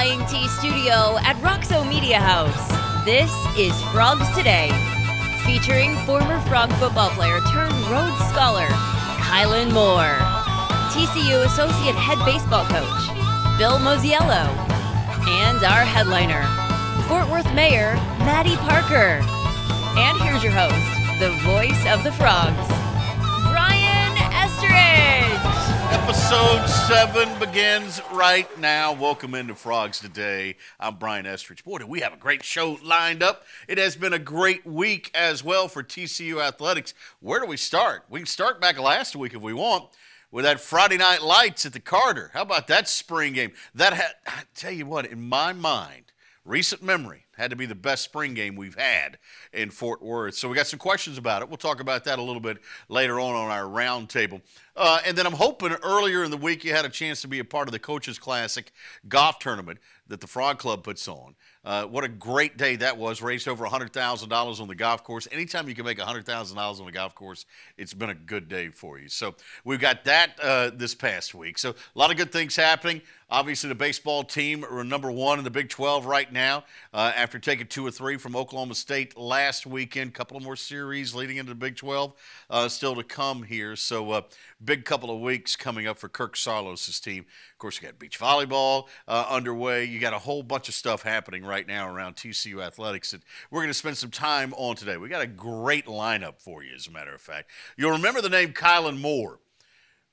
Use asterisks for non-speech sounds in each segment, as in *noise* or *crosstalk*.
Flying T studio at Roxo Media House. This is Frogs Today, featuring former Frog football player turned Rhodes Scholar, Caylin Moore, TCU Associate Head Baseball Coach, Bill Mosiello, and our headliner, Fort Worth Mayor Mattie Parker. And here's your host, the voice of the Frogs, Brian Estrada. Episode 7 begins right now. Welcome into Frogs Today. I'm Brian Estrada. Boy, do we have a great show lined up. It has been a great week as well for TCU Athletics. Where do we start? We can start back last week if we want with that Friday night lights at the Carter. How about that spring game? That I tell you what, in my mind, recent memory, had to be the best spring game we've had in Fort Worth. So we got some questions about it. We'll talk about that a little bit later on on our roundtable. Uh, and then I'm hoping earlier in the week you had a chance to be a part of the Coaches Classic golf tournament that the Frog Club puts on. Uh, what a great day that was. Raised over $100,000 on the golf course. Anytime you can make $100,000 on the golf course, it's been a good day for you. So we've got that uh, this past week. So a lot of good things happening. Obviously, the baseball team are number one in the Big 12 right now uh, after taking two or three from Oklahoma State last weekend. couple of more series leading into the Big 12 uh, still to come here. So, uh, big couple of weeks coming up for Kirk Saarloos' team. Of course, you got beach volleyball uh, underway. You got a whole bunch of stuff happening right now around TCU athletics that we're going to spend some time on today. We got a great lineup for you, as a matter of fact. You'll remember the name Caylin Moore.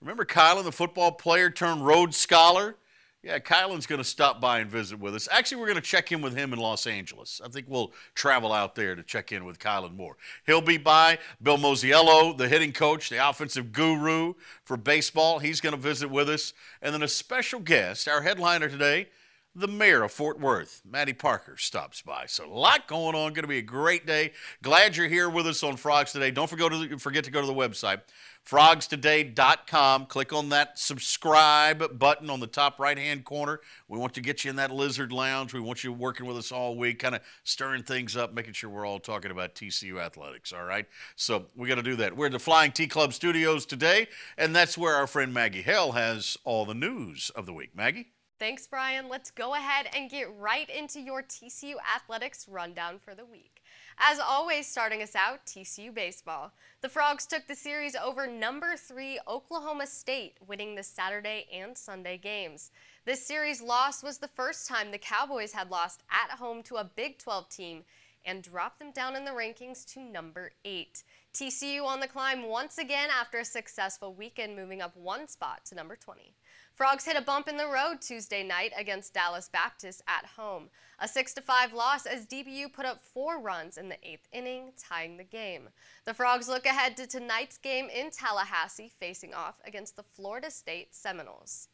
Remember Caylin, the football player turned Rhodes Scholar? Yeah, Caylin's going to stop by and visit with us. Actually, we're going to check in with him in Los Angeles. I think we'll travel out there to check in with Caylin Moore. He'll be by. Bill Mosiello, the hitting coach, the offensive guru for baseball, he's going to visit with us. And then a special guest, our headliner today, the mayor of Fort Worth, Mattie Parker, stops by. So a lot going on. Going to be a great day. Glad you're here with us on Frogs today. Don't forget to, forget to go to the website, frogstoday.com. Click on that subscribe button on the top right hand corner. We want to get you in that lizard lounge. We want you working with us all week, kind of stirring things up, making sure we're all talking about TCU athletics. All right. So we got to do that. We're at the Flying T Club studios today, and that's where our friend Maggie Hale has all the news of the week. Maggie? Thanks, Brian. Let's go ahead and get right into your TCU athletics rundown for the week. As always, starting us out, TCU baseball. The Frogs took the series over number three Oklahoma State, winning the Saturday and Sunday games. This series loss was the first time the Cowboys had lost at home to a Big 12 team and dropped them down in the rankings to number eight. TCU on the climb once again after a successful weekend, moving up one spot to number 20. Frogs hit a bump in the road Tuesday night against Dallas Baptist at home. A 6-5 loss as DBU put up four runs in the eighth inning, tying the game. The Frogs look ahead to tonight's game in Tallahassee, facing off against the Florida State Seminoles.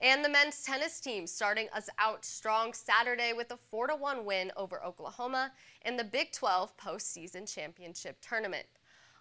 And the men's tennis team starting us out strong Saturday with a 4-1 win over Oklahoma in the Big 12 postseason championship tournament.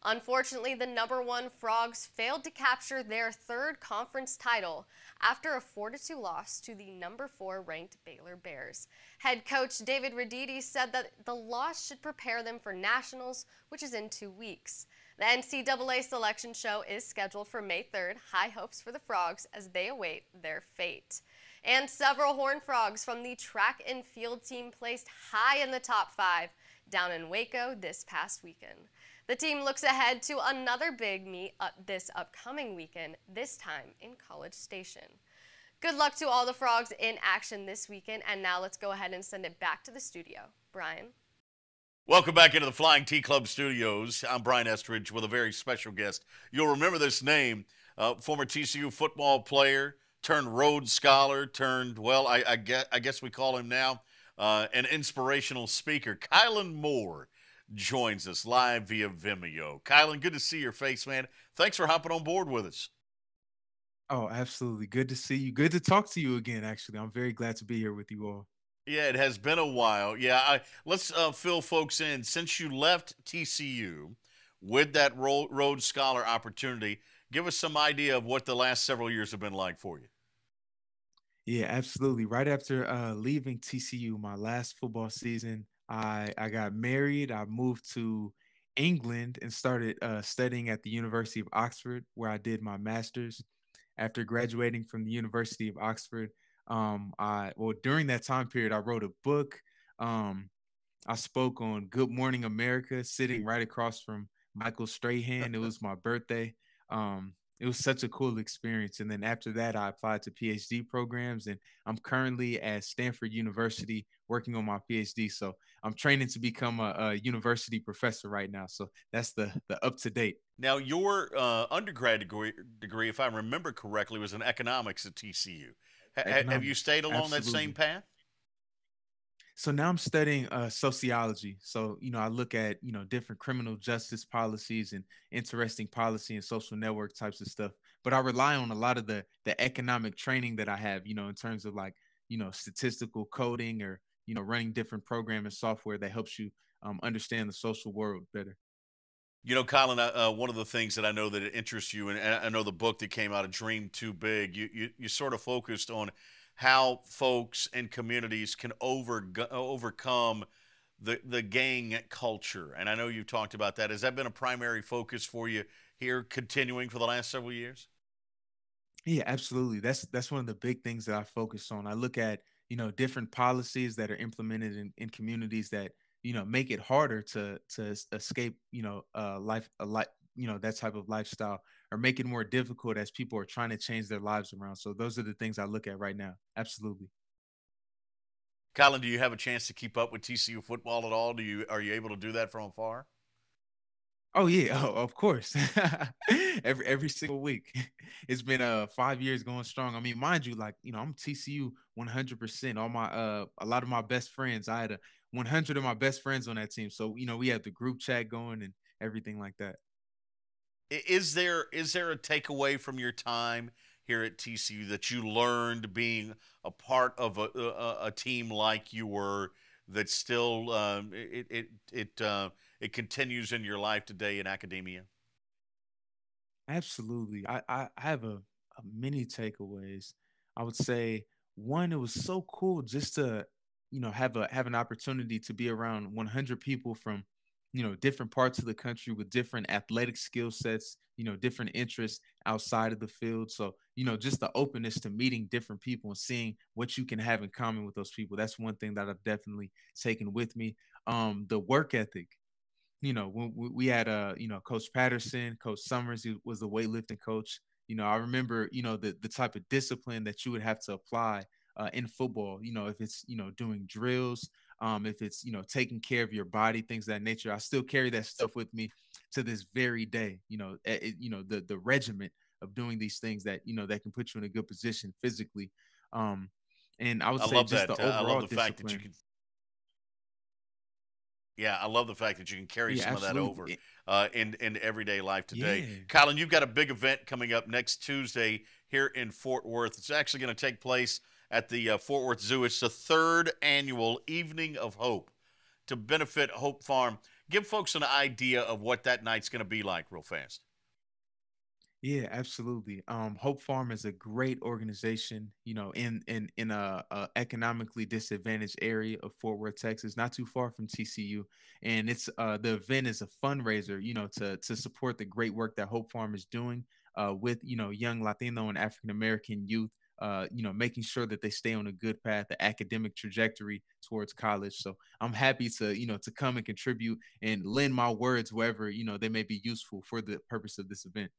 Unfortunately, the number one Frogs failed to capture their third conference title after a 4-2 loss to the number 4 ranked Baylor Bears. Head coach David Roditi said that the loss should prepare them for nationals, which is in two weeks. The NCAA selection show is scheduled for May 3rd. High hopes for the Frogs as they await their fate. And several Horned Frogs from the track and field team placed high in the top five down in Waco this past weekend. The team looks ahead to another big meet up this upcoming weekend, this time in College Station. Good luck to all the frogs in action this weekend, and now let's go ahead and send it back to the studio. Brian. Welcome back into the Flying T Club studios. I'm Brian Estrada with a very special guest. You'll remember this name, uh, former TCU football player, turned Rhodes Scholar, turned, well, I, I, guess, I guess we call him now uh, an inspirational speaker, Caylin Moore joins us live via Vimeo. Caylin, good to see your face, man. Thanks for hopping on board with us. Oh, absolutely. Good to see you. Good to talk to you again, actually. I'm very glad to be here with you all. Yeah, it has been a while. Yeah, I, let's uh, fill folks in. Since you left TCU with that Rhodes Scholar opportunity, give us some idea of what the last several years have been like for you. Yeah, absolutely. Right after uh, leaving TCU, my last football season, I I got married. I moved to England and started uh, studying at the University of Oxford, where I did my master's. After graduating from the University of Oxford, Um, I well during that time period, I wrote a book. Um, I spoke on Good Morning America, sitting right across from Michael Strahan. It was my birthday. Um, it was such a cool experience. And then after that, I applied to PhD programs, and I'm currently at Stanford University working on my PhD. So I'm training to become a, a university professor right now. So that's the the up to date. Now, your uh, undergrad degree, degree, if I remember correctly, was in economics at TCU. H- have you stayed along Absolutely. that same path? So now I'm studying uh, sociology. So you know, I look at you know different criminal justice policies and interesting policy and social network types of stuff. But I rely on a lot of the the economic training that I have. You know, in terms of like you know statistical coding or you know running different programming software that helps you um, understand the social world better. You know, Caylin, uh, one of the things that I know that interests you, and I know the book that came out of Dream Too Big, you, you, you sort of focused on how folks and communities can over, overcome the, the gang culture. And I know you've talked about that. Has that been a primary focus for you here, continuing for the last several years? Yeah, absolutely. That's that's one of the big things that I focus on. I look at you know different policies that are implemented in, in communities that you know make it harder to to escape you know uh life a life you know that type of lifestyle or make it more difficult as people are trying to change their lives around so those are the things i look at right now absolutely caylin do you have a chance to keep up with tcu football at all do you are you able to do that from afar Oh yeah, oh, of course. *laughs* every every single week. *laughs* It's been uh five years going strong. I mean, mind you, like you know, I'm TCU 100. percent All my uh, a lot of my best friends. I had a 100 of my best friends on that team. So you know, we had the group chat going and everything like that. Is there is there a takeaway from your time here at TCU that you learned being a part of a a, a team like you were that still um, it it it uh, it continues in your life today in academia? Absolutely, I I, have a, a many takeaways. I would say one, it was so cool just to you know have a have an opportunity to be around 100 people from you know different parts of the country with different athletic skill sets you know different interests outside of the field. So you know just the openness to meeting different people and seeing what you can have in common with those people. That's one thing that i've definitely taken with me. Um the work ethic. You know when we had uh you know coach patterson coach summers he was the weightlifting coach. You know i remember you know the the type of discipline that you would have to apply uh, in football you know if it's you know doing drills um, if it's you know taking care of your body, things of that nature. I still carry that stuff with me to this very day. You know, it, you know the the regiment of doing these things that you know that can put you in a good position physically. Um, and I would I say just that. the overall I love the discipline. fact that you can. Yeah, I love the fact that you can carry yeah, some absolutely. of that over uh, in in everyday life today. Yeah. Caylin, you've got a big event coming up next Tuesday here in Fort Worth. It's actually going to take place at the uh, Fort Worth Zoo. It's the third annual Evening of Hope to benefit Hope Farm. Give folks an idea of what that night's going to be like, real fast. Yeah, absolutely. Um, Hope Farm is a great organization, you know, in in in a, a, economically disadvantaged area of Fort Worth, Texas, not too far from TCU. And it's uh, the event is a fundraiser, you know, to to support the great work that Hope Farm is doing uh, with you know young Latino and African American youth uh, you know, making sure that they stay on a good path, the academic trajectory towards college. So I'm happy to, you know, to come and contribute and lend my words wherever, you know, they may be useful for the purpose of this event.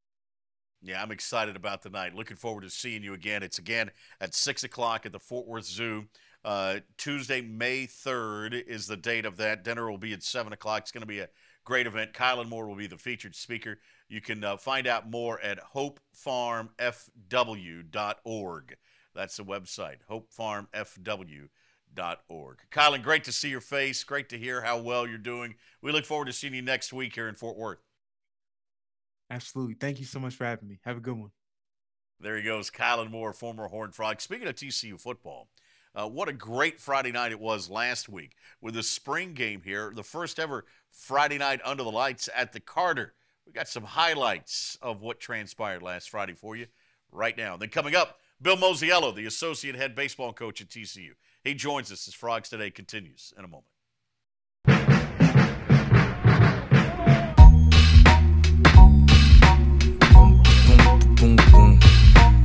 Yeah, I'm excited about tonight. Looking forward to seeing you again. It's again at six o'clock at the Fort Worth Zoo. Uh, Tuesday, May 3rd is the date of that. Dinner will be at seven o'clock. It's going to be a great event. Caylin Moore will be the featured speaker. You can uh, find out more at hopefarmfw.org. That's the website, hopefarmfw.org. Caylin, great to see your face. Great to hear how well you're doing. We look forward to seeing you next week here in Fort Worth. Absolutely. Thank you so much for having me. Have a good one. There he goes, Caylin Moore, former Horned Frog. Speaking of TCU football, uh, what a great Friday night it was last week with the spring game here, the first ever Friday night under the lights at the Carter. We got some highlights of what transpired last Friday for you right now. Then coming up, Bill Mosiello, the associate head baseball coach at TCU. He joins us as Frogs Today continues in a moment.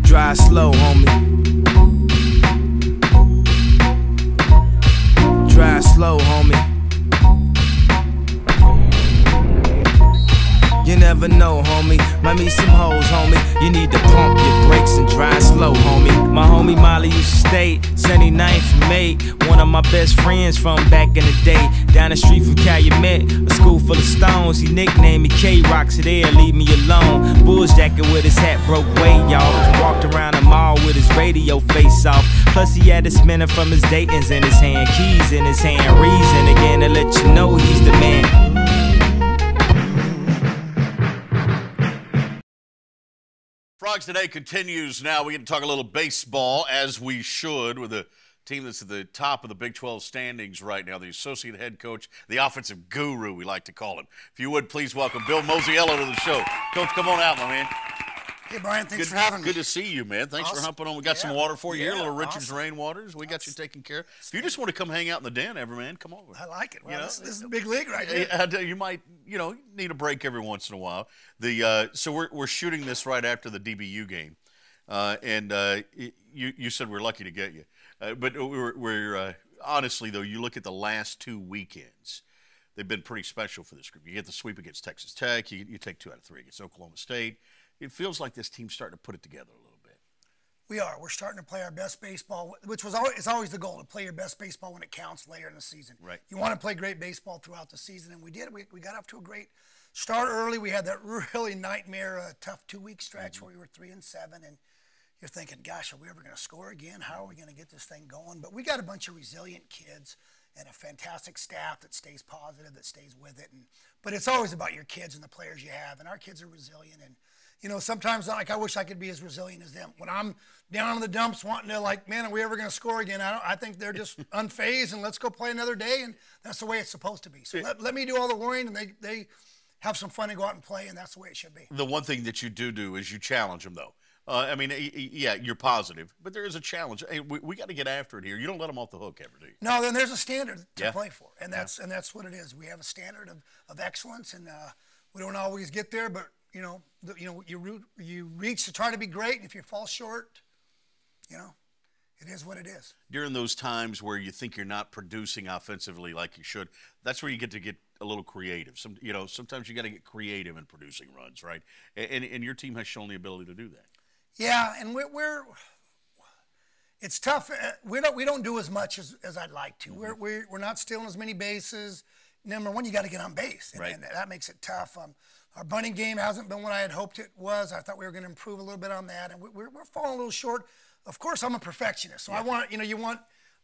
Drive slow, homie. flow, homie. Never know, homie. Might meet some hoes, homie. You need to pump your brakes and drive slow, homie. My homie Molly used to stay 79th May. One of my best friends from back in the day. Down the street from Calumet, a school full of stones. He nicknamed me K-Rock, so there, leave me alone. Bulls jacket with his hat broke way y'all. Walked around the mall with his radio face off. Plus he had a spinner from his Dayton's in his hand, keys in his hand. Reason again to let you know he's the man. Frogs Today continues now. We get to talk a little baseball, as we should, with a team that's at the top of the Big 12 standings right now, the associate head coach, the offensive guru, we like to call him. If you would, please welcome Bill Mosiello to the show. Coach, come on out, my man. Hey, Brian, thanks Good, for having me. good to see you, man. Thanks for humping on. We got some water for you here, yeah, little Richard's awesome. Rainwaters. We got you taken care of. If you just want to come hang out in the den ever, man, come over. I like it. Well, You know, this, this is a big league right here. I tell you, you might, you know, need a break every once in a while. The uh, so we're we're shooting this right after the DBU game, uh, and uh, you you said we're lucky to get you, uh, but we're we're uh, honestly though you look at the last two weekends, they've been pretty special for this group. You get the sweep against Texas Tech, you, you take two out of three against Oklahoma State. It feels like this team's starting to put it together a little bit. We are. We're starting to play our best baseball, which was always, it's always the goal to play your best baseball when it counts later in the season. Right. You want to play great baseball throughout the season, and we did. We, we got off to a great start early. We had that *laughs* really nightmare, uh, tough two week stretch Mm-hmm. where we were three and seven, and you're thinking, "Gosh, are we ever going to score again? How are we going to get this thing going?" But we got a bunch of resilient kids and a fantastic staff that stays positive, that stays with it. And but it's always about your kids and the players you have, and our kids are resilient and you know, sometimes like I wish I could be as resilient as them. When I'm down in the dumps, wanting to like, man, are we ever going to score again? I don't. I think they're just *laughs* unfazed and let's go play another day, and that's the way it's supposed to be. So let, let me do all the worrying, and they they have some fun and go out and play, and that's the way it should be. The one thing that you do do is you challenge them, though. Uh, I mean, yeah, you're positive, but there is a challenge. Hey, we, we got to get after it here. You don't let them off the hook ever, do you? No, then there's a standard to Yeah. play for, and that's and that's what it is. We have a standard of, of excellence, and uh, we don't always get there, but you know, the, you know, you root, you reach to try to be great, and if you fall short, you know, it is what it is. During those times where you think you're not producing offensively like you should, that's where you get to get a little creative. Some, you know, sometimes you got to get creative in producing runs, right? And, and your team has shown the ability to do that. Yeah, and we're, we're it's tough. Uh, We don't we don't do as much as, as I'd like to. We're, we're we're not stealing as many bases. Number one, you got to get on base, and, Right. and that makes it tough. Um, our bunting game hasn't been what I had hoped it was. I thought we were going to improve a little bit on that, and we, we're we're falling a little short. Of course, I'm a perfectionist, so I want you know you want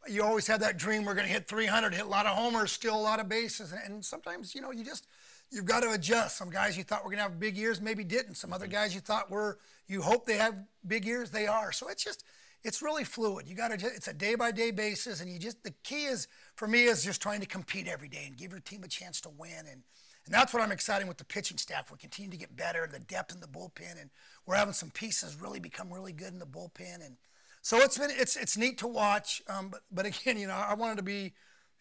you always have that dream we're going to hit 300, hit a lot of homers, steal a lot of bases, and, and sometimes you know you just you've got to adjust. Some guys you thought were going to have big years maybe didn't. Some other mm-hmm. guys you thought were you hope they have big years, they are. So it's just it's really fluid. You got to it's a day by day basis, and you just the key is for me is just trying to compete every day and give your team a chance to win and. And that's what I'm excited with the pitching staff. We're continuing to get better, the depth in the bullpen, and we're having some pieces really become really good in the bullpen. And so it's been it's it's neat to watch. Um, but but again, you know, I wanted to be,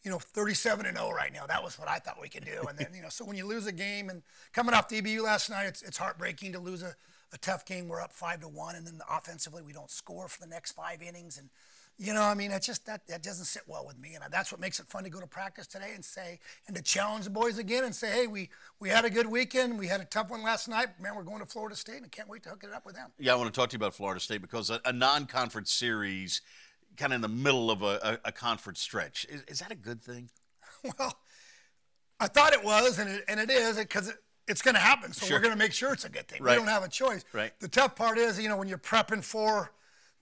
you know, 37 and 0 right now. That was what I thought we could do. And then you know, so when you lose a game and coming off DBU last night, it's it's heartbreaking to lose a, a tough game. We're up five to one, and then offensively we don't score for the next five innings. And you know, I mean, it's just that that doesn't sit well with me, and that's what makes it fun to go to practice today and say and to challenge the boys again and say, hey, we we had a good weekend. We had a tough one last night. Man, we're going to Florida State, and I can't wait to hook it up with them. Yeah, I want to talk to you about Florida State because a, a non-conference series, kind of in the middle of a, a, a conference stretch, is, is that a good thing? *laughs* Well, I thought it was, and it, and it is, because it, it's going to happen. So Sure. we're going to make sure it's a good thing. Right. We don't have a choice. Right. The tough part is, you know, when you're prepping for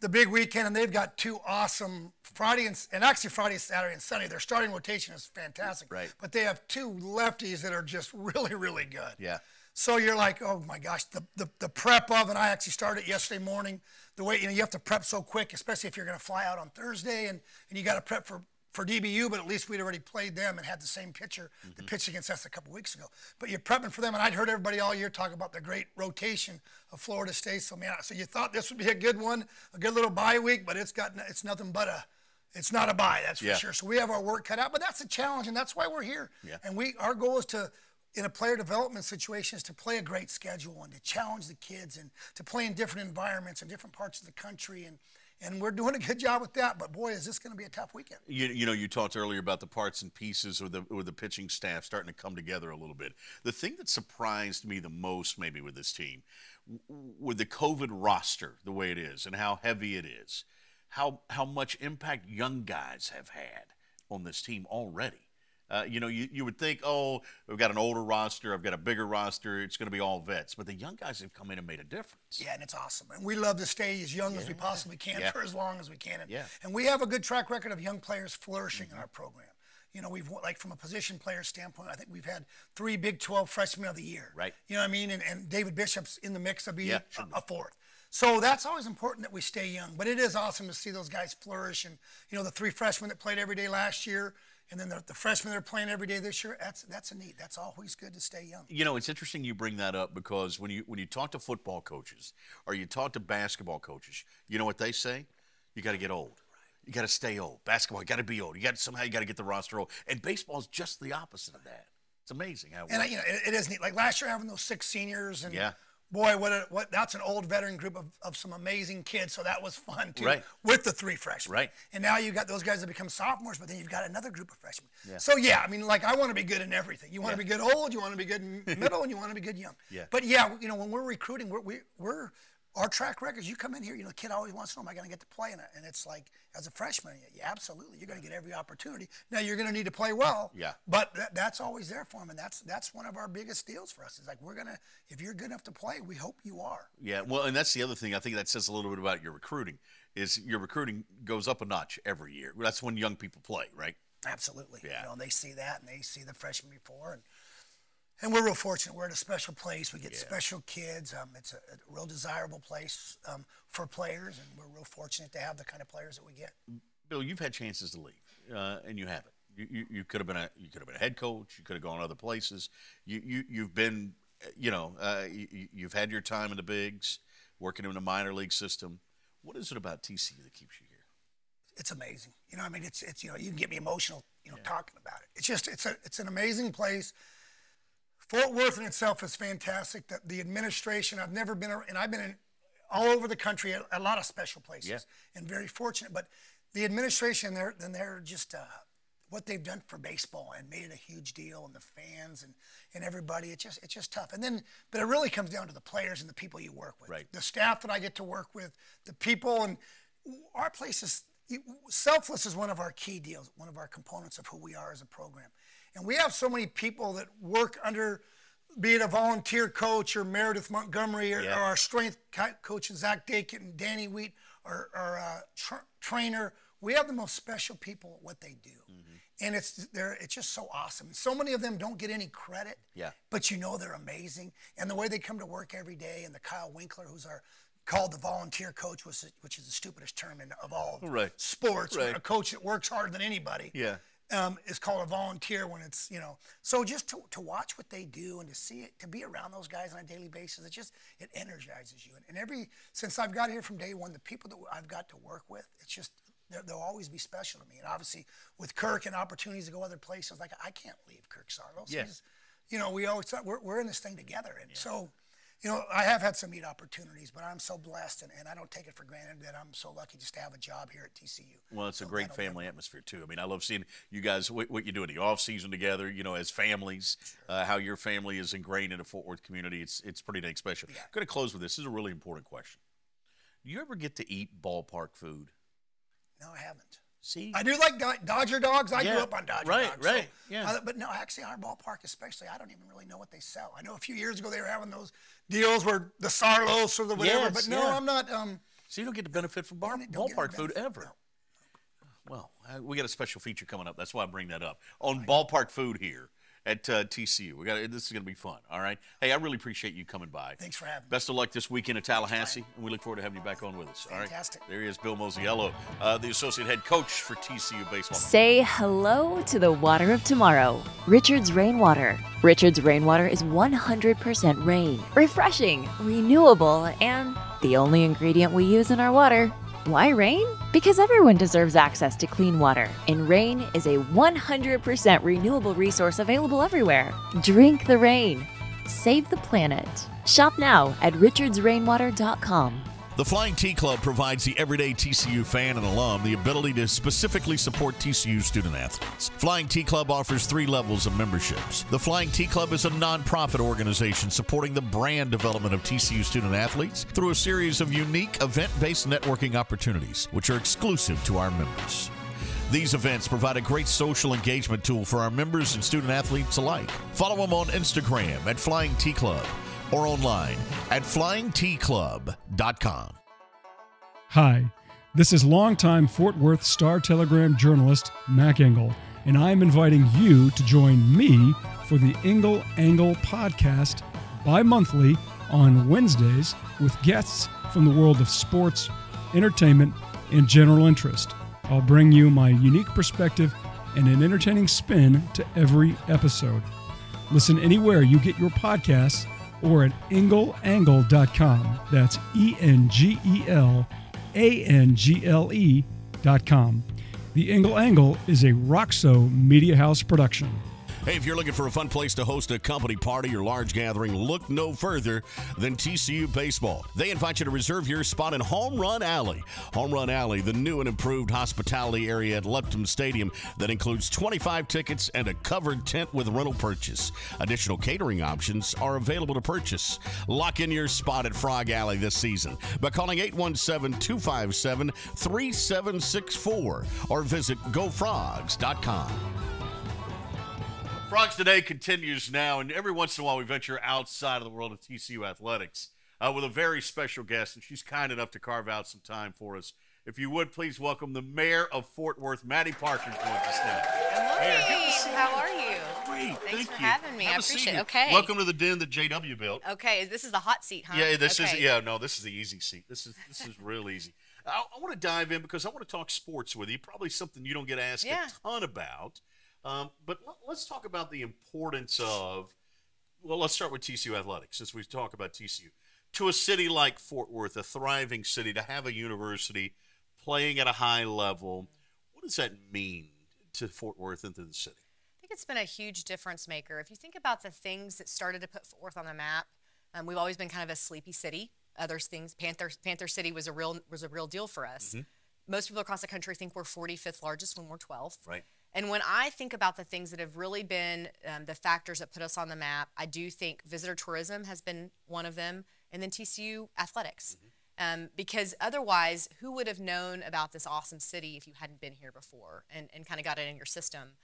the big weekend, and they've got two awesome Friday and, and actually Friday, Saturday, and Sunday. Their starting rotation is fantastic. Right. But they have two lefties that are just really, really good. Yeah. So you're like, oh my gosh, the, the, the prep of, and I actually started yesterday morning. The way, you know, you have to prep so quick, especially if you're going to fly out on Thursday and, and you got to prep for, for DBU, but at least we'd already played them and had the same pitcher that mm-hmm. pitched against us a couple weeks ago. But you're prepping for them, and I'd heard everybody all year talk about the great rotation of Florida State. So, man, so you thought this would be a good one, a good little bye week, but it's got it's nothing but a it's not a bye, that's for Yeah. sure. So we have our work cut out, but that's a challenge, and that's why we're here. Yeah. And we our goal is to, in a player development situation, is to play a great schedule and to challenge the kids and to play in different environments and different parts of the country and and we're doing a good job with that. But boy, is this going to be a tough weekend. You, you know, you talked earlier about the parts and pieces or the or the pitching staff starting to come together a little bit. The thing that surprised me the most, maybe with this team, with the COVID roster the way it is and how heavy it is, how how much impact young guys have had on this team already. Uh, you know, you, you would think, oh, we've got an older roster, I've got a bigger roster, it's going to be all vets. But the young guys have come in and made a difference. Yeah, and it's awesome. And we love to stay as young as we possibly can Yeah. for as long as we can. And, Yeah. and we have a good track record of young players flourishing in our program. You know, we've like from a position player standpoint, I think we've had three Big 12 freshmen of the year. Right. You know what I mean? And, and David Bishop's in the mix of being Yeah, a, a fourth. So that's always important that we stay young. But it is awesome to see those guys flourish. And you know, the three freshmen that played every day last year, and then the, the freshmen that are playing every day this year. That's that's a neat. That's always good to stay young. You know, it's interesting you bring that up because when you when you talk to football coaches or you talk to basketball coaches, you know what they say? You got to get old. You got to stay old. Basketball, you got to be old. You got somehow you got to get the roster old. And baseball is just the opposite of that. It's amazing how. It And I, you know, it, it is neat. Like last year, having those six seniors, and Yeah. Boy, what a, what that's an old veteran group of, of some amazing kids. So that was fun too, Right. with the three freshmen. Right. And now you've got those guys that become sophomores, but then you've got another group of freshmen. Yeah. So yeah, I mean, like I want to be good in everything. You want to be good old, you want to be good in middle, and you want to be good young. Yeah. But yeah, you know, when we're recruiting, we're we, we're our track records. You come in here, you know, the kid always wants to know, am I going to get to play in it? And it's like, as a freshman, yeah, absolutely, you're going to get every opportunity. Now you're going to need to play well. *laughs* Yeah. But that, that's always there for him, and that's that's one of our biggest deals for us. Is like we're gonna, if you're good enough to play, we hope you are. Yeah, well, and that's the other thing. I think that says a little bit about your recruiting. Is your recruiting goes up a notch every year. That's when young people play, right? Absolutely. Yeah. You know, they see that, and they see the freshman before, and and we're real fortunate. We're in a special place. We get Yeah. special kids. Um, it's a, a real desirable place um, for players, and we're real fortunate to have the kind of players that we get. Bill, you've had chances to leave, uh, and you haven't. You, you, you could have been a you could have been a head coach. You could have gone other places. You you you've been, you know, uh, you, you- you've had your time in the bigs, working in the minor league system. What is it about TCU that keeps you here? it's amazing. You know, I mean, it's it's you know, you can get me emotional, you know, talking about it. It's just it's a it's an amazing place. Fort Worth in itself is fantastic. The, the administration, I've never been, and I've been in all over the country, a, a lot of special places, Yeah. and very fortunate. But the administration, they're then they're just uh, what they've done for baseball and made it a huge deal, and the fans and and everybody. It's just it's just tough. And then, but it really comes down to the players and the people you work with, Right. the staff that I get to work with, the people, and our place is selfless is one of our key deals, one of our components of who we are as a program. And we have so many people that work under, be it a volunteer coach or Meredith Montgomery or, Yeah. or our strength co- coach Zach Dakin and Danny Wheat or our uh, tra- trainer. We have the most special people at what they do. And it's they're, it's just so awesome. So many of them don't get any credit, Yeah. but you know they're amazing. And the way they come to work every day, and the Kyle Winkler, who's our called the volunteer coach, which is, the stupidest term in, of all Right. sports. Right. A coach that works harder than anybody Yeah. Um, is called a volunteer when it's you know. So just to, to watch what they do and to see it, to be around those guys on a daily basis, it just it energizes you. And, and every since I've got here from day one, the people that I've got to work with, it's just they'll always be special to me. And obviously with Kirk and opportunities to go other places, like I can't leave Kirk Saarloos. Yeah. You know, we always thought we're, we're in this thing together. And so, you know, I have had some neat opportunities, but I'm so blessed and, and I don't take it for granted that I'm so lucky just to have a job here at TCU. Well, it's a great family atmosphere too. I mean, I love seeing you guys what, what you do in the off season together. You know, as families, uh, how your family is ingrained in the Fort Worth community. It's it's pretty dang special. I'm Going to close with this. This is a really important question. Do you ever get to eat ballpark food? No, I haven't. See, I do like Do- Dodger dogs. I Yeah, grew up on Dodger right, dogs. so- right, yeah. uh, but no, actually, our ballpark, especially, I don't even really know what they sell. I know a few years ago they were having those deals where the Saarloos or the whatever. Yes, but no, yeah. I'm not. Um, so you don't get the benefit from bar, don't- don't get any ballpark food ever. no. Well, we got a special feature coming up. That's why I bring that up on ballpark food here at uh, TCU. We got this is going to be fun. All right. Hey, I really appreciate you coming by. Thanks for having me. Best of luck this weekend at Tallahassee, and we look forward to having you back on with us. All right. Fantastic. There he is, Bill Mosiello, uh, the associate head coach for TCU baseball. Say hello to the water of tomorrow. Richard's Rainwater. Richard's Rainwater is 100% rain, refreshing, renewable, and the only ingredient we use in our water. Why rain? Because everyone deserves access to clean water, and rain is a 100% renewable resource available everywhere. Drink the rain. Save the planet. Shop now at richardsrainwater.com. The Flying T Club provides the everyday TCU fan and alum the ability to specifically support TCU student athletes. Flying T Club offers three levels of memberships. The Flying T Club is a nonprofit organization supporting the brand development of TCU student athletes through a series of unique event based networking opportunities, which are exclusive to our members. These events provide a great social engagement tool for our members and student athletes alike. Follow them on Instagram at Flying T Club or online at flyingtclub.com. Hi, this is longtime Fort Worth Star Telegram journalist Mac Engel, and I'm inviting you to join me for the Engel Angle podcast bi monthly on Wednesdays with guests from the world of sports, entertainment, and general interest. I'll bring you my unique perspective and an entertaining spin to every episode. Listen anywhere you get your podcasts or at engelangle.com. That's E N G E L A N G L E.com. The Engel Angle is a Roxo Media House production. Hey, if you're looking for a fun place to host a company party or large gathering, look no further than TCU Baseball. They invite you to reserve your spot in Home Run Alley. Home Run Alley, the new and improved hospitality area at Lupton Stadium that includes 25 tickets and a covered tent with rental purchase. Additional catering options are available to purchase. Lock in your spot at Frog Alley this season by calling 817 257 3764 or visit gofrogs.com. Frogs Today continues now, and every once in a while we venture outside of the world of TCU athletics uh, with a very special guest, and she's kind enough to carve out some time for us. If you would, please welcome the mayor of Fort Worth, Mattie Parker, joins us now. Good. How are you? Great, Thanks thank for you. having me. Have I appreciate it. Okay. Welcome to the den that JW built. Okay, this is the hot seat, huh? Yeah, this is yeah, no, this is the easy seat. This is this is real easy. I, I want to dive in because I want to talk sports with you. Probably something you don't get asked Yeah. a ton about. Um, but let, let's talk about the importance of. Well, let's start with TCU athletics since we talk about TCU. To a city like Fort Worth, a thriving city, to have a university playing at a high level, what does that mean to Fort Worth and to the city? I think it's been a huge difference maker. If you think about the things that started to put Fort Worth on the map, um, we've always been kind of a sleepy city. Other things, Panther Panther City was a real was a real deal for us. Mm-hmm. Most people across the country think we're 45th largest when we're 12th. Right. And when I think about the things that have really been um, the factors that put us on the map, I do think visitor tourism has been one of them, and then TCU athletics. Um, because otherwise, who would have known about this awesome city if you hadn't been here before and, and kind of got it in your system?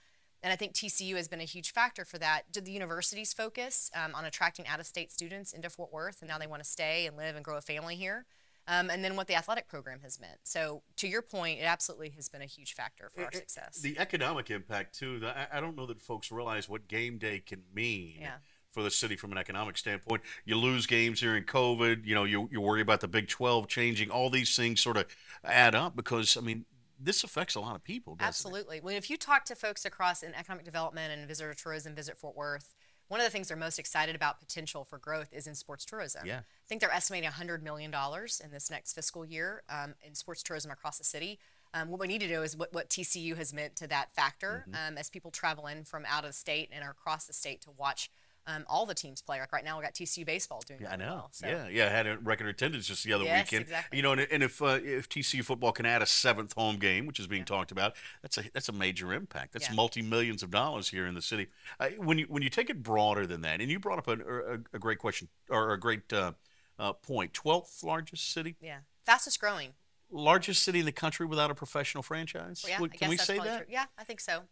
And I think TCU has been a huge factor for that. Did the universities focus um, on attracting out of state students into Fort Worth, and now they want to stay and live and grow a family here? Um, and then what the athletic program has meant. So, to your point, it absolutely has been a huge factor for our It- it- success. The economic impact too. I, I don't know that folks realize what game day can mean Yeah. for the city from an economic standpoint. You lose games during COVID. You know, you you worry about the Big Twelve changing. All these things sort of add up because I mean, this affects a lot of people. Doesn't It? Absolutely. Well, if you talk to folks across in economic development and visitor tourism, Visit Fort Worth, one of the things they're most excited about potential for growth is in sports tourism. Yeah. I think they're estimating $100 million in this next fiscal year um, in sports tourism across the city. Um, what we need to know is what, what TCU has meant to that factor Mm-hmm. um, as people travel in from out of state and are across the state to watch um, all the teams play. Like right now, we got TCU baseball doing Yeah, I know. well. So. Yeah, yeah. Had a record attendance just the other Yes, weekend. exactly. You know, and, and if uh, if TCU football can add a seventh home game, which is being talked about, that's a that's a major impact. That's Yeah. multi millions of dollars here in the city. Uh, when you when you take it broader than that, and you brought up a, a, a great question or a great uh, uh, point. Twelfth largest city, Yeah. Fastest growing. largest city in the country without a professional franchise. Well, yeah, can guess we that's say that? true. Yeah, I think so.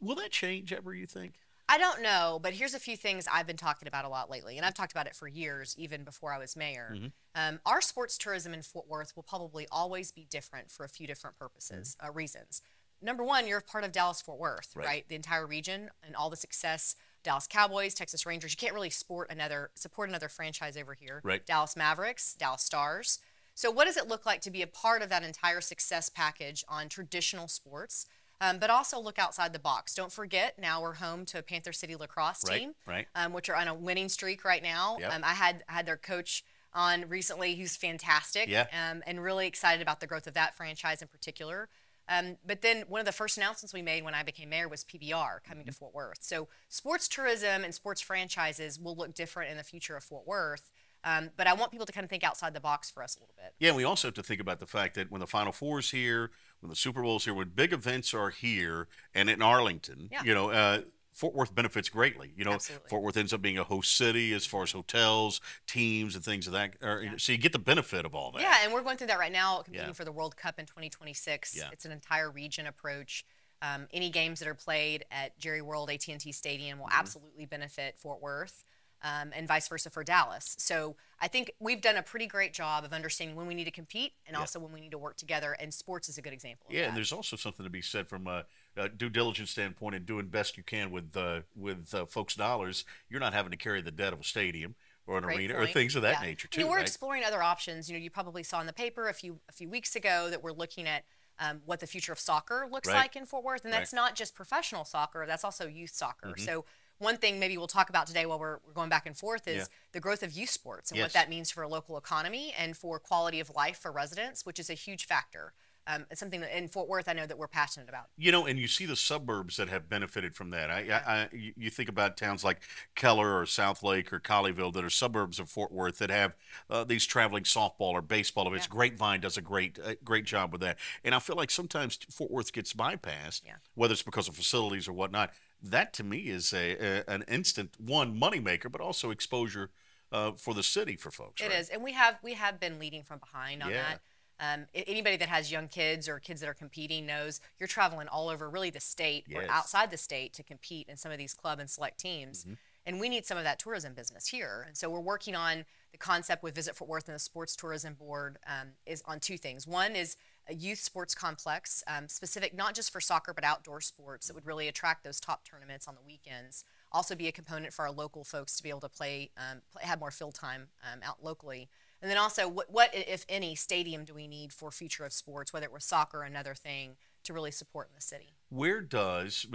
Will that change ever? You think? I don't know, but here's a few things I've been talking about a lot lately, and I've talked about it for years, even before I was mayor. Um, our sports tourism in Fort Worth will probably always be different for a few different purposes, uh, reasons. Number one, you're a part of Dallas Fort Worth, Right. right. The entire region and all the success. Dallas Cowboys, Texas Rangers. You can't really sport another support another franchise over here. Right. Dallas Mavericks, Dallas Stars. So, what does it look like to be a part of that entire success package on traditional sports? Um, but also look outside the box. Don't forget, now we're home to a Panther City lacrosse Right, team, right. Um, which are on a winning streak right now. Yep. Um, I had had their coach on recently, who's fantastic, Yeah. um, and really excited about the growth of that franchise in particular. Um, but then one of the first announcements we made when I became mayor was PBR coming Mm-hmm. to Fort Worth. So sports tourism and sports franchises will look different in the future of Fort Worth. Um, but I want people to kind of think outside the box for us a little bit. Yeah, and we also have to think about the fact that when the Final Four is here, when the Super Bowl's here, when big events are here and in Arlington, Yeah. you know, uh, Fort Worth benefits greatly. You know, Absolutely. Fort Worth ends up being a host city as far as hotels, teams, and things of that. Or, So you get the benefit of all that. Yeah, and we're going through that right now, competing Yeah. for the World Cup in 2026. Yeah. It's an entire region approach. Um, any games that are played at Jerry World, AT&T Stadium will Mm-hmm. absolutely benefit Fort Worth, um, and vice versa for Dallas. So I think we've done a pretty great job of understanding when we need to compete and also when we need to work together. And sports is a good example. Of Yeah, and there's also something to be said from a, a due diligence standpoint and doing best you can with uh, with uh, folks' dollars. You're not having to carry the debt of a stadium or an Great arena or things of that Yeah. nature You too. know, we're right? exploring other options. You know, you probably saw in the paper a few a few weeks ago that we're looking at um, what the future of soccer looks Right. like in Fort Worth, and that's Right. Mm-hmm. not just professional soccer; that's also youth soccer. So. One thing maybe we'll talk about today while we're, we're going back and forth is Yeah. the growth of youth sports and Yes. what that means for a local economy and for quality of life for residents, which is a huge factor. Um, it's something that in Fort Worth I know that we're passionate about. You know, and you see the suburbs that have benefited from that. I, I, I you think about towns like Keller or Southlake or Colleyville that are suburbs of Fort Worth that have uh, these traveling softball or baseball events. Yeah. Grapevine does a great, uh, great job with that. And I feel like sometimes Fort Worth gets bypassed, Yeah. whether it's because of facilities or whatnot. That to me is a, a an instant one moneymaker, but also exposure uh, for the city for folks. It right? is, and we have we have been leading from behind on Yeah. that. Um, anybody that has young kids or kids that are competing knows you're traveling all over really the state or outside the state to compete in some of these club and select teams. Mm-hmm. And we need some of that tourism business here. And so we're working on the concept with Visit Fort Worth and the Sports Tourism Board um, is on two things. One is a youth sports complex, um, specific not just for soccer but outdoor sports that would really attract those top tournaments on the weekends. Also, be a component for our local folks to be able to play, um, play have more field time um, out locally. And then also, what, what, if any, stadium do we need for future of sports, whether it was soccer or another thing, to really support in the city? Where does,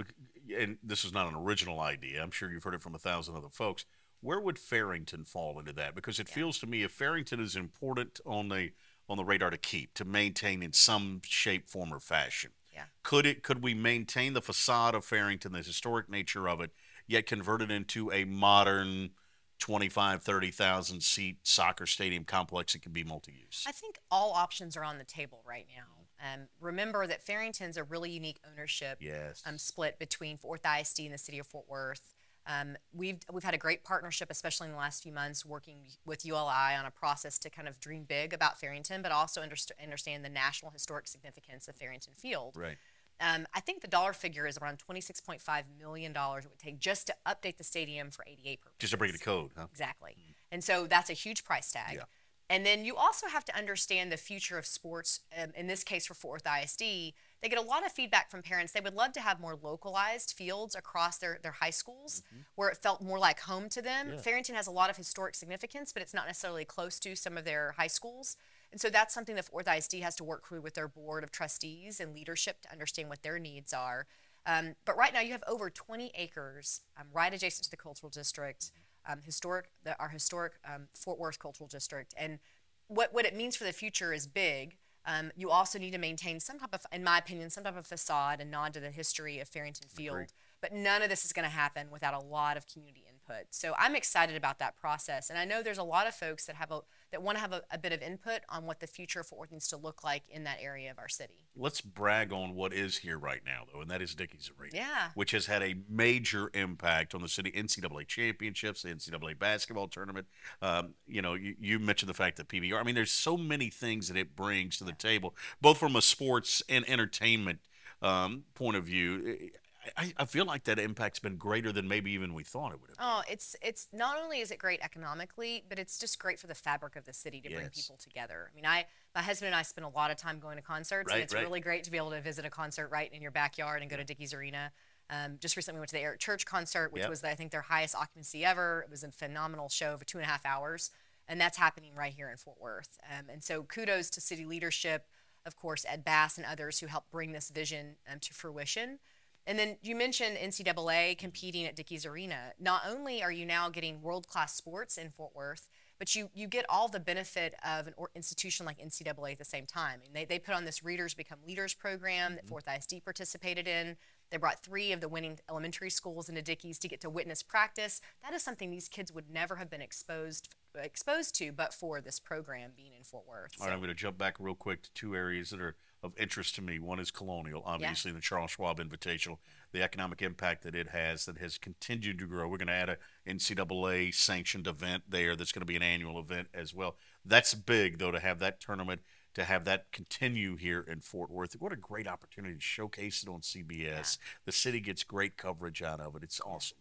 and this is not an original idea, I'm sure you've heard it from a thousand other folks, where would Farrington fall into that? Because it feels to me if Farrington is important on the on the radar to keep, to maintain in some shape, form, or fashion. Yeah. Could it could we maintain the facade of Farrington, the historic nature of it, yet convert it into a modern 25, 30,000 seat soccer stadium complex that can be multi-use? I think all options are on the table right now. Um, remember that Farrington's a really unique ownership Yes. um, split between Fort Worth ISD and the city of Fort Worth. Um, we've we've had a great partnership, especially in the last few months, working with ULI on a process to kind of dream big about Farrington, but also underst- understand the national historic significance of Farrington Field. right. Um, I think the dollar figure is around $26.5 million it would take just to update the stadium for ADA purposes. Just to bring it to code, huh? Exactly. And so that's a huge price tag. Yeah. And then you also have to understand the future of sports. Um, in this case, for Fort Worth ISD, they get a lot of feedback from parents. They would love to have more localized fields across their, their high schools where it felt more like home to them. Yeah. Farrington has a lot of historic significance, but it's not necessarily close to some of their high schools. And so that's something that Fort Worth ISD has to work through with their board of trustees and leadership to understand what their needs are. Um, but right now, you have over 20 acres um, right adjacent to the cultural district, um, historic, the, our historic um, Fort Worth Cultural District. And what, what it means for the future is big. Um, you also need to maintain some type of, in my opinion, some type of facade and nod to the history of Farrington Field. Agreed. But none of this is going to happen without a lot of community input. So I'm excited about that process, and I know there's a lot of folks that have a that want to have a, a bit of input on what the future of Fort Worth needs to look like in that area of our city. Let's brag on what is here right now, though, and that is Dickies Arena. Yeah. Which has had a major impact on the city NCAA championships, the NCAA basketball tournament. Um, you know, you, you mentioned the fact that PBR. I mean, there's so many things that it brings to the table, both from a sports and entertainment um, point of view. I, I feel like that impact's been greater than maybe even we thought it would have. Been. Oh, it's it's not only is it great economically, but it's just great for the fabric of the city to bring people together. I mean, I my husband and I spend a lot of time going to concerts, Right, and it's right. really great to be able to visit a concert right in your backyard and go to Dickies Arena. Um, just recently, we went to the Eric Church concert, which Yep. was I think their highest occupancy ever. It was a phenomenal show for two and a half hours, and that's happening right here in Fort Worth. Um, and so, kudos to city leadership, of course, Ed Bass and others who helped bring this vision um, to fruition. And then you mentioned NCAA competing at Dickies Arena. Not only are you now getting world class sports in Fort Worth, but you, you get all the benefit of an or- institution like NCAA at the same time. And they, they put on this Readers Become Leaders program that mm-hmm. Fort Worth ISD participated in. They brought three of the winning elementary schools into Dickies to get to witness practice. That is something these kids would never have been exposed exposed to, but for this program being in Fort Worth. All right, I'm going to jump back real quick to two areas that are of interest to me. One is Colonial, obviously, the Charles Schwab Invitational, the economic impact that it has that has continued to grow. We're going to add a NCAA sanctioned event there that's going to be an annual event as well. That's big, though, to have that tournament, to have that continue here in Fort Worth. What a great opportunity to showcase it on CBS. The city gets great coverage out of it. It's awesome.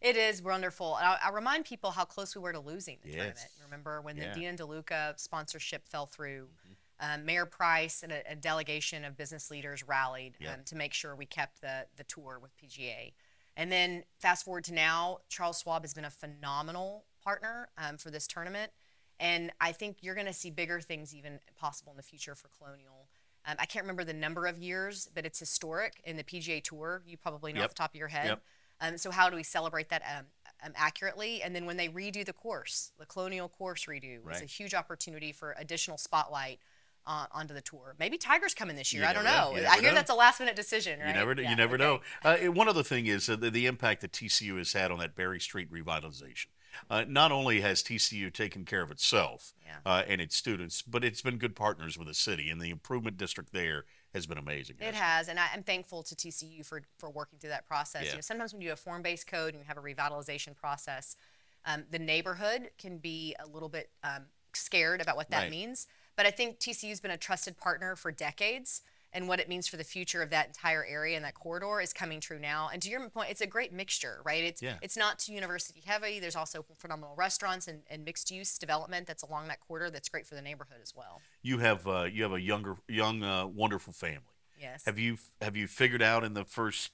It is wonderful. And I, I remind people how close we were to losing the Yes. tournament. Remember when Yeah. the Dean DeLuca sponsorship fell through? Mm-hmm. Um, Mayor Price and a, a delegation of business leaders rallied Yeah. um, to make sure we kept the, the tour with PGA. And then fast forward to now, Charles Schwab has been a phenomenal partner um, for this tournament. And I think you're going to see bigger things even possible in the future for Colonial. Um, I can't remember the number of years, but it's historic in the PGA Tour. You probably know Yep. off the top of your head. Yep. Um, so how do we celebrate that um, um, accurately? And then when they redo the course, the Colonial course redo was a huge opportunity for additional spotlight uh, onto the tour. Maybe Tiger's coming this year. You I don't know. know. I hear know. that's a last minute decision, right? You never, Yeah, you never okay. know. Uh, one other thing is uh, the, the impact that TCU has had on that Berry Street revitalization. Uh, not only has TCU taken care of itself Yeah. uh, and its students, but it's been good partners with the city, and the improvement district there has been amazing. It hasn't and I, I'm thankful to TCU for for working through that process. Yeah. You know, sometimes when you do a form-based code and you have a revitalization process, um, the neighborhood can be a little bit um, scared about what that Right. means. But I think TCU's been a trusted partner for decades, and what it means for the future of that entire area and that corridor is coming true now. And to your point, it's a great mixture, right? It's Yeah. it's not too university heavy. There's also phenomenal restaurants and, and mixed use development that's along that corridor that's great for the neighborhood as well. You have uh, you have a younger, young, uh, wonderful family. Yes. Have you have you figured out in the first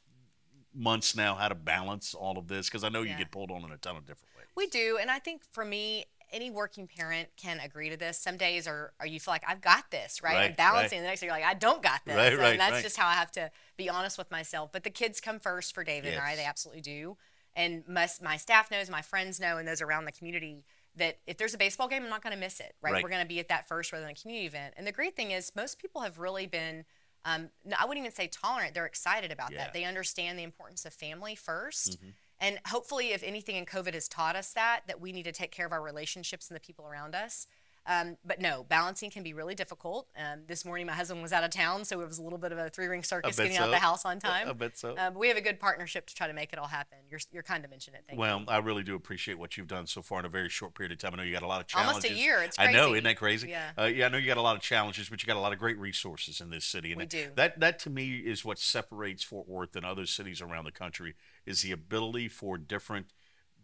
months now how to balance all of this? Because I know you Yeah. get pulled on in a ton of different ways. We do, and I think for me, any working parent can agree to this. Some days are, are you feel like I've got this, right? Right, I'm balancing. right. The next day you're like I don't got this, Right, and right, that's just how I have to be honest with myself. But the kids come first for David and I. They absolutely do, and my, my staff knows, my friends know, and those around the community that if there's a baseball game, I'm not going to miss it. Right? Right. We're going to be at that first rather than a community event. And the great thing is, most people have really been. Um, I wouldn't even say tolerant. They're excited about Yeah. That. They understand the importance of family 1st and hopefully, if anything in COVID has taught us that, that we need to take care of our relationships and the people around us. Um, but no, balancing can be really difficult. Um, this morning, my husband was out of town, so it was a little bit of a three ring circus getting out of the house on time. I bet so. Uh, but we have a good partnership to try to make it all happen. You're, you're kind to mention it. Thank you. Well, I really do appreciate what you've done so far in a very short period of time. I know you got a lot of challenges. Almost a year. It's I know, isn't that crazy? Yeah. Uh, yeah, I know you got a lot of challenges, but you got a lot of great resources in this city. And We that- do. That that to me is what separates Fort Worth and other cities around the country is the ability for different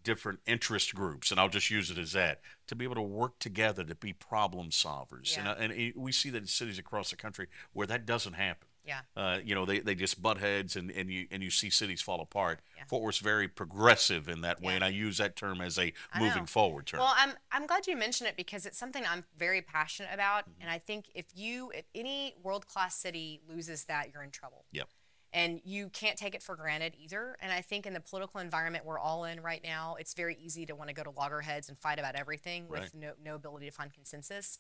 different interest groups, and I'll just use it as that, to be able to work together to be problem solvers. Yeah. And, uh, and we see that in cities across the country where that doesn't happen. Yeah. Uh, you know, they, they just butt heads and, and you and you see cities fall apart. Yeah. Fort Worth's very progressive in that way, Yeah. and I use that term as a I moving know. forward term. Well, I'm I'm glad you mentioned it because it's something I'm very passionate about, Mm-hmm. and I think if you if any world class city loses that, you're in trouble. Yep. And you can't take it for granted either. And I think in the political environment we're all in right now, it's very easy to want to go to loggerheads and fight about everything Right. with no, no ability to find consensus.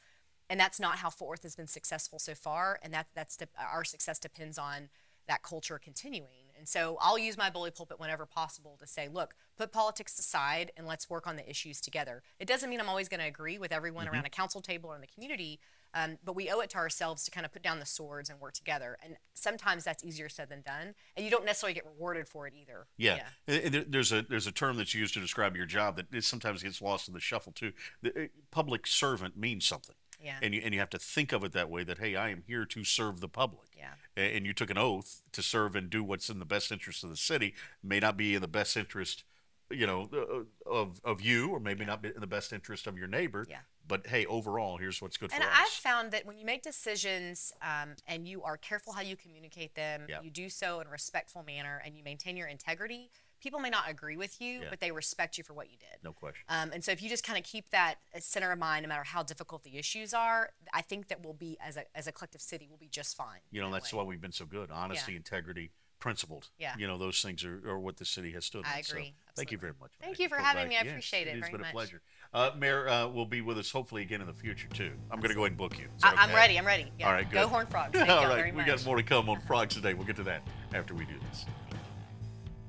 And that's not how Fort Worth has been successful so far. And that that's de- our success depends on that culture continuing. And so I'll use my bully pulpit whenever possible to say, look, put politics aside and let's work on the issues together. It doesn't mean I'm always going to agree with everyone mm-hmm. around a council table or in the community, um, but we owe it to ourselves to kind of put down the swords and work together. And sometimes that's easier said than done, and you don't necessarily get rewarded for it either. Yeah, And- and there's a there's a term that's used to describe your job that sometimes gets lost in the shuffle too. The uh, public servant means something, Yeah. and you and you have to think of it that way. That hey, I am here to serve the public. Yeah. And you took an oath to serve and do what's in the best interest of the city. May not be in the best interest, you know, uh, of of you, or maybe not be in the best interest of your neighbor. Yeah. But hey, overall, here's what's good And for us. And I've found that when you make decisions um, and you are careful how you communicate them, Yeah. you do so in a respectful manner, and you maintain your integrity, people may not agree with you, Yeah. but they respect you for what you did. No question. Um, and so if you just kind of keep that center of mind, no matter how difficult the issues are, I think that we'll be, as a, as a collective city, we'll be just fine. You know, that that's way. why we've been so good. Honesty, integrity, principled. Yeah. You know, those things are, are what the city has stood I on. So agree. thank you very much. Thank you for having me. I Yes, appreciate it It's very been much. a pleasure. Uh, Mayor uh, will be with us hopefully again in the future, too. I'm going to go ahead and book you. Is I, I'm okay? ready. I'm ready. Yeah. All right, good. Go Horn Frogs. *laughs* Thank All very we much. got more to come on Frogs today. We'll get to that after we do this.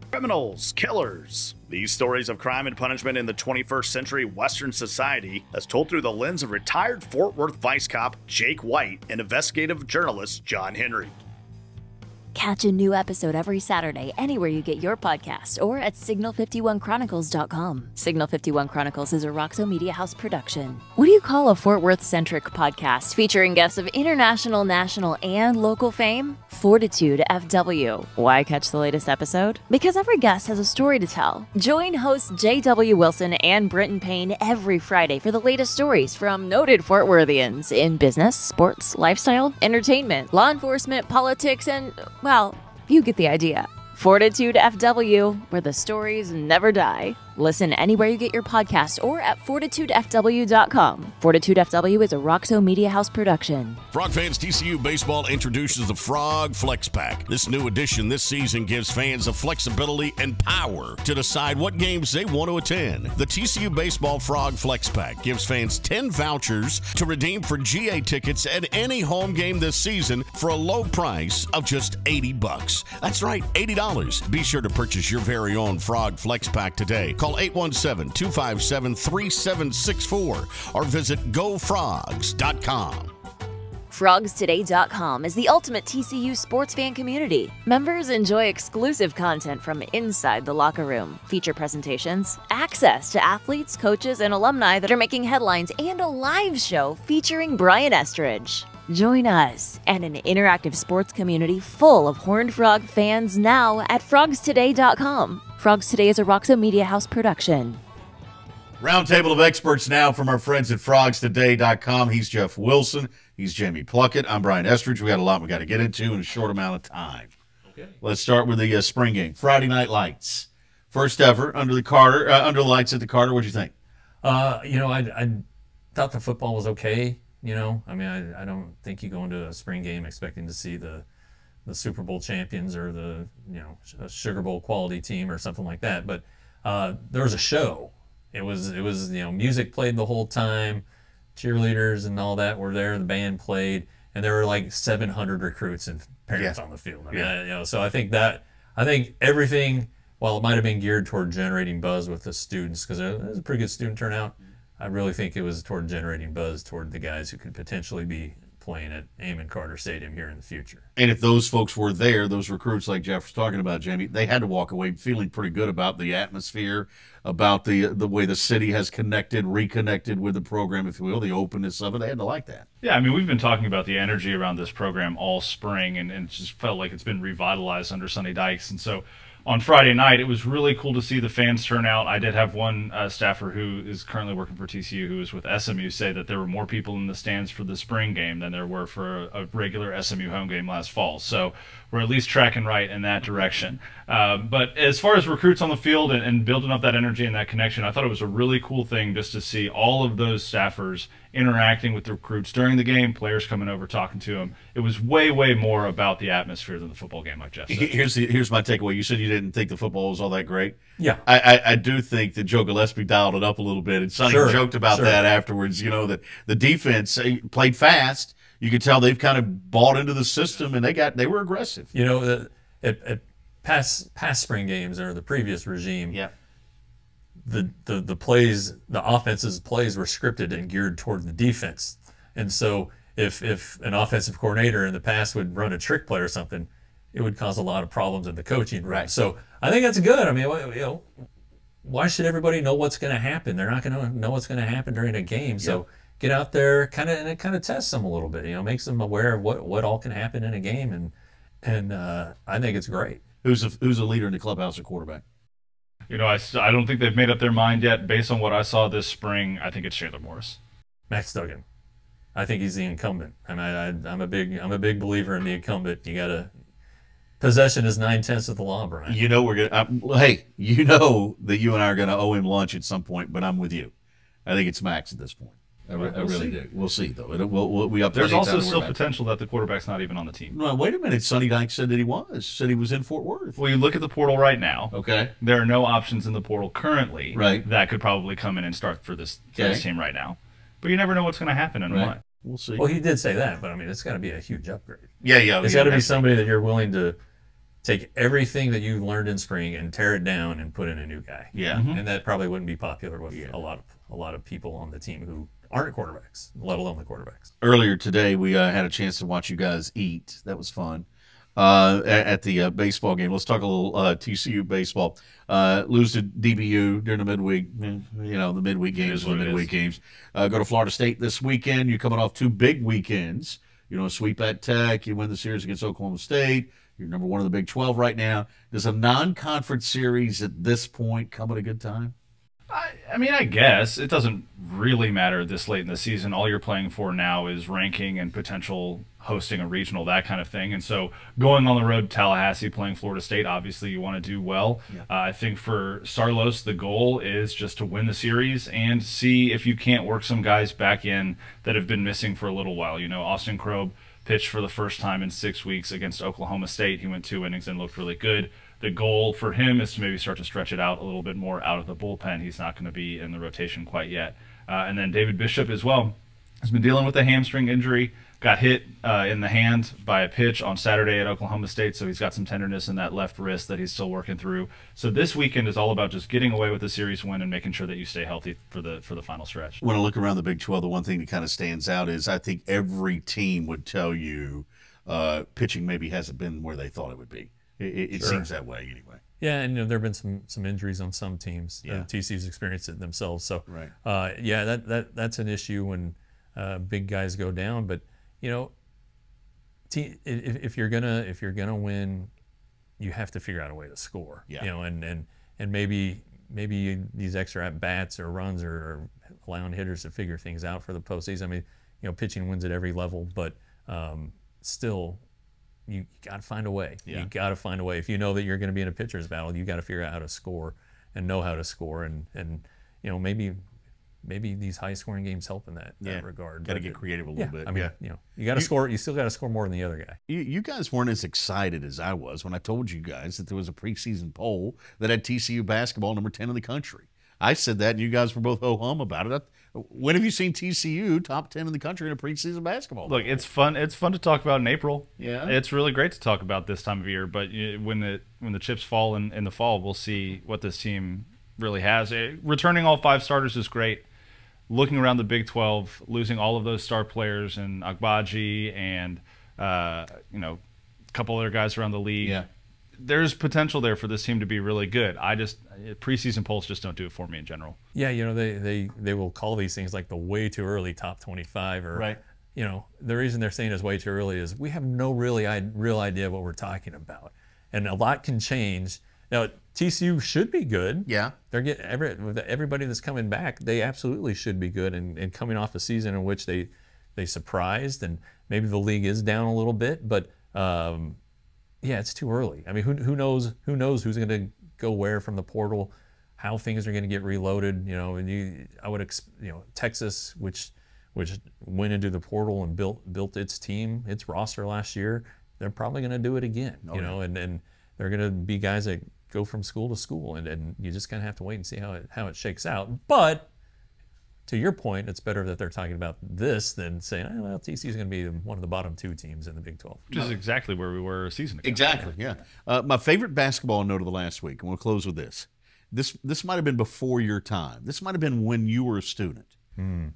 Criminals, killers. These stories of crime and punishment in the 21st century Western society, as told through the lens of retired Fort Worth Vice Cop Jake White and investigative journalist John Henry. Catch a new episode every Saturday anywhere you get your podcast or at signal51chronicles.com. Signal 51 Chronicles is a Roxo Media House production. What do you call a Fort Worth centric podcast featuring guests of international, national, and local fame? Fortitude FW. Why catch the latest episode? Because every guest has a story to tell. Join hosts J.W. Wilson and Britton Payne every Friday for the latest stories from noted Fort Worthians in business, sports, lifestyle, entertainment, law enforcement, politics, and well, you get the idea. Fortitude FW, where the stories never die. Listen anywhere you get your podcast or at fortitudefw.com. Fortitude FW is a Roxo Media House production. Frog fans, TCU Baseball introduces the Frog Flex Pack. This new addition this season gives fans the flexibility and power to decide what games they want to attend. The TCU Baseball Frog Flex Pack gives fans 10 vouchers to redeem for GA tickets at any home game this season for a low price of just 80 bucks. That's right, $80. Be sure to purchase your very own Frog Flex Pack today. Call 817 257 3764 or visit gofrogs.com. FrogsToday.com is the ultimate TCU sports fan community. Members enjoy exclusive content from inside the locker room, feature presentations, access to athletes, coaches, and alumni that are making headlines, and a live show featuring Brian Estridge. Join us and an interactive sports community full of Horned Frog fans now at FrogsToday.com. Frogs Today is a Roxo Media House production. Roundtable of experts now from our friends at frogstoday.com. He's Jeff Wilson. He's Jamie Pluckett. I'm Brian Estridge. We got a lot we got to get into in a short amount of time. Okay. Let's start with the uh, spring game. Friday Night Lights. First ever under the Carter, uh, under the lights at the Carter. What'd you think? Uh, you know, I, I thought the football was okay. You know, I mean, I, I don't think you go into a spring game expecting to see the the Super Bowl champions or the you know Sugar Bowl quality team or something like that. But uh, there was a show. It was it was you know music played the whole time, cheerleaders and all that were there. The band played, and there were like 700 recruits and parents Yeah. on the field. I mean, Yeah. I- you know, so I think that I think everything, while it might have been geared toward generating buzz with the students, because there was a pretty good student turnout. I really think it was toward generating buzz toward the guys who could potentially be playing at Amon Carter Stadium here in the future. And if those folks were there, those recruits like Jeff was talking about, Jamie, they had to walk away feeling pretty good about the atmosphere, about the the way the city has connected, reconnected with the program, if you will, the openness of it. They had to like that. Yeah, I mean, we've been talking about the energy around this program all spring, and, and it just felt like it's been revitalized under Sonny Dykes. And so on Friday night, it was really cool to see the fans turn out. I did have one uh, staffer who is currently working for TCU, who was with SMU, say that there were more people in the stands for the spring game than there were for a, a regular SMU home game last fall. So we're at least tracking right in that direction. Uh, but as far as recruits on the field and, and building up that energy and that connection, I thought it was a really cool thing just to see all of those staffers interacting with the recruits during the game, players coming over talking to them. It was way, way more about the atmosphere than the football game, like Jeff said. Here's the, here's my takeaway. You said you didn't think the football was all that great. Yeah. I, I, I do think that Joe Gillespie dialed it up a little bit, and Sonny Sure, joked about sure. that afterwards. You know that the defense eh, played fast. You could tell they've kind of bought into the system, and they got they were aggressive. You know, at, at past past spring games or the previous regime, Yeah. the, the the plays, the offense's plays were scripted and geared toward the defense. And so if if an offensive coordinator in the past would run a trick play or something, it would cause a lot of problems in the coaching room. Right. So I think that's good. I mean, you know, why should everybody know what's going to happen? They're not going to know what's going to happen during a game. So get out there, kind of, and it kind of tests them a little bit. You know, makes them aware of what what all can happen in a game, and and uh, I think it's great. Who's a, who's a leader in the clubhouse or quarterback? You know, I, I don't think they've made up their mind yet. Based on what I saw this spring, I think it's Chandler Morris. Max Duggan. I think he's the incumbent. I mean, I, I'm a big I'm a big believer in the incumbent. You got to possession is nine tenths of the law, Brian. You know we're gonna. I'm, hey, you know that you and I are gonna owe him lunch at some point, but I'm with you. I think it's Max at this point. I, re- I We'll really see. do. We'll see though. It'll, we'll, we'll, we have There's also still about potential that the quarterback's not even on the team. No, wait a minute. Sonny Dykes said that he was. Said he was in Fort Worth. Well, you look at the portal right now. Okay. There are no options in the portal currently Right. that could probably come in and start for this, for Okay. this team right now. But you never know what's going to happen and Right. what. We'll see. Well, he did say that, but I mean, it's got to be a huge upgrade. yeah, yeah. It's yeah, got to be somebody that you're willing to take everything that you've learned in spring and tear it down and put in a new guy. Yeah. Mm-hmm. and that probably wouldn't be popular with a lot of a lot of people on the team who aren't quarterbacks, let alone the quarterbacks. Earlier today, we uh, had a chance to watch you guys eat. That was fun. Uh, at, at the uh, baseball game, let's talk a little uh, TCU baseball. Uh, lose to DBU during the midweek. eh, You know, the midweek games, the midweek games. Uh, go to Florida State this weekend. You're coming off two big weekends. You know, sweep at Tech. You win the series against Oklahoma State. You're number one in the Big 12 right now. Does a non-conference series at this point come at a good time? I, mean, I guess it doesn't really matter this late in the season. All you're playing for now is ranking and potential hosting a regional, that kind of thing. And so going on the road to Tallahassee, playing Florida State, obviously you want to do well. Uh, I think for Saarloos, the goal is just to win the series and see if you can't work some guys back in that have been missing for a little while. You know, Austin Krob pitched for the first time in six weeks against Oklahoma State. He went two innings and looked really good. The goal for him is to maybe start to stretch it out a little bit more out of the bullpen. He's not going to be in the rotation quite yet. Uh, and then David Bishop as well has been dealing with a hamstring injury. Got hit uh, in the hand by a pitch on Saturday at Oklahoma State, so he's got some tenderness in that left wrist that he's still working through. So this weekend is all about just getting away with the series win and making sure that you stay healthy for the for the final stretch. when I look around the Big 12, the one thing that kind of stands out is I think every team would tell you uh, pitching maybe hasn't been where they thought it would be. It, it, it Sure. seems that way anyway. Yeah, and you know, there have been some some injuries on some teams. Yeah. Uh, TCU's experienced it themselves. So, Right. uh, yeah, that, that that's an issue when uh, big guys go down. But you know, te- if, if you're gonna if you're gonna win, you have to figure out a way to score. Yeah. You know, and and and maybe maybe these extra at bats or runs or, or allowing hitters to figure things out for the postseason. I mean, you know, pitching wins at every level, but um, still, you got to find a way. Yeah. You got to find a way. If you know that you're going to be in a pitcher's battle, you got to figure out how to score and know how to score. And and you know maybe maybe these high scoring games help in that, Yeah. that regard. Gotta get creative a yeah, little bit, I mean, yeah. you know, you got to score. You still got to score more than the other guy. You, you guys weren't as excited as I was when I told you guys that there was a preseason poll that had TCU basketball number 10 in the country. I said that, and you guys were both ho hum about it. I- When have you seen TCU top 10 in the country in a preseason basketball? Look, it's fun. It's fun to talk about in April. Yeah. it's really great to talk about this time of year. But when the when the chips fall in, in the fall, we'll see what this team really has. Eh, returning all five starters is great. Looking around the Big Twelve, losing all of those star players and Agbaji and uh, you know a couple other guys around the league. Yeah. There's potential there for this team to be really good. I just preseason polls just don't do it for me in general. Yeah, you know, they, they, they will call these things like the way too early top 25 or, Right. you know, the reason they're saying it's way too early is we have no really I, real idea what we're talking about. And a lot can change. Now, TCU should be good. Yeah. They're getting every, everybody that's coming back, they absolutely should be good. And, and coming off a season in which they, they surprised and maybe the league is down a little bit, but, um, yeah, it's too early. I mean, who, who knows who knows who's going to go where from the portal, how things are going to get reloaded. You know, and you, I would, ex, you know, Texas, which which went into the portal and built built its team, its roster last year. They're probably going to do it again. Oh, you know, and and they're going to be guys that go from school to school, and, and you just kind of have to wait and see how it how it shakes out. But to your point, it's better that they're talking about this than saying, oh, well, TCU is going to be one of the bottom two teams in the Big 12. Which is exactly where we were a season ago. Exactly. Yeah. Uh, my favorite basketball note of the last week, and we'll close with this. This this might have been before your time. This might have been when you were a student.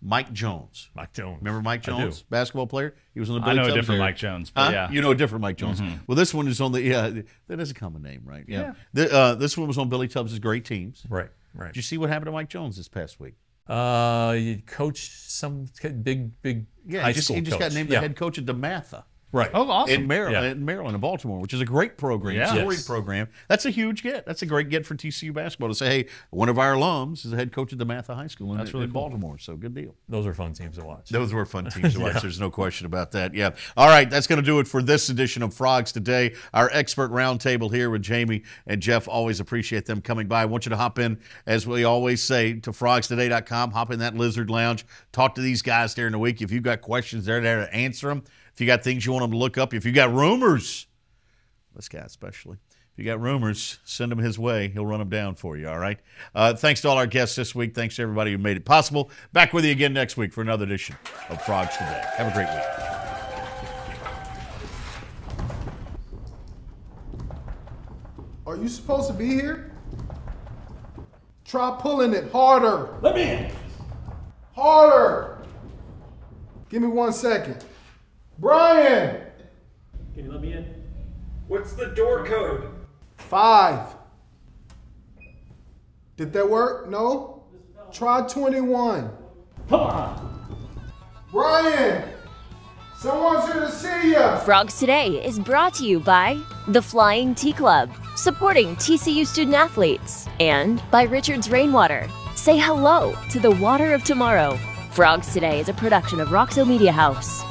Mike Jones. Mike Jones. Remember Mike I do. Jones, basketball player? He was on the. I Billy know a different era. Mike Jones, but Huh? yeah. you know a different Mike Jones. Mhm. Well, this one is on the. Yeah, that is a common name, right? Yeah. Yeah. The, uh, this one was on Billy Tubbs' great teams. Right. Right. Did you see what happened to Mike Jones this past week? Uh, you coach some big, big Yeah, high he just, school he just got named yeah. the head coach at DeMatha. Right. Oh, awesome. In Maryland, Yeah. in Maryland, and Baltimore, which is a great program, Yeah. storied Yes. program. That's a huge get. That's a great get for TCU basketball to say, hey, one of our alums is the head coach at DeMatha High School in, That's really in cool. Baltimore. So good deal. Those are fun teams to watch. Those were fun teams to *laughs* watch. There's no question about that. Yeah. All right. That's going to do it for this edition of Frogs Today. Our expert roundtable here with Jamie and Jeff. Always appreciate them coming by. I want you to hop in, as we always say, to frogstoday.com. Hop in that Lizard Lounge. Talk to these guys during the week. If you've got questions, they're there to answer them. If you got things you want them to look up, if you got rumors, this guy especially. If you got rumors, send them his way. He'll run them down for you, all right? Uh, thanks to all our guests this week. Thanks to everybody who made it possible. Back with you again next week for another edition of Frogs Today. Have a great week. Are you supposed to be here? Try pulling it harder. Let me in. Harder. Give me one second. Brian. Can you let me in? What's the door code? Five. Did that work? No? Try 21. Come on. Brian. Someone's here to see you. Frogs Today is brought to you by the Flying T Club, supporting TCU student athletes, and by Richard's Rainwater. Say hello to the water of tomorrow. Frogs Today is a production of Roxo Media House.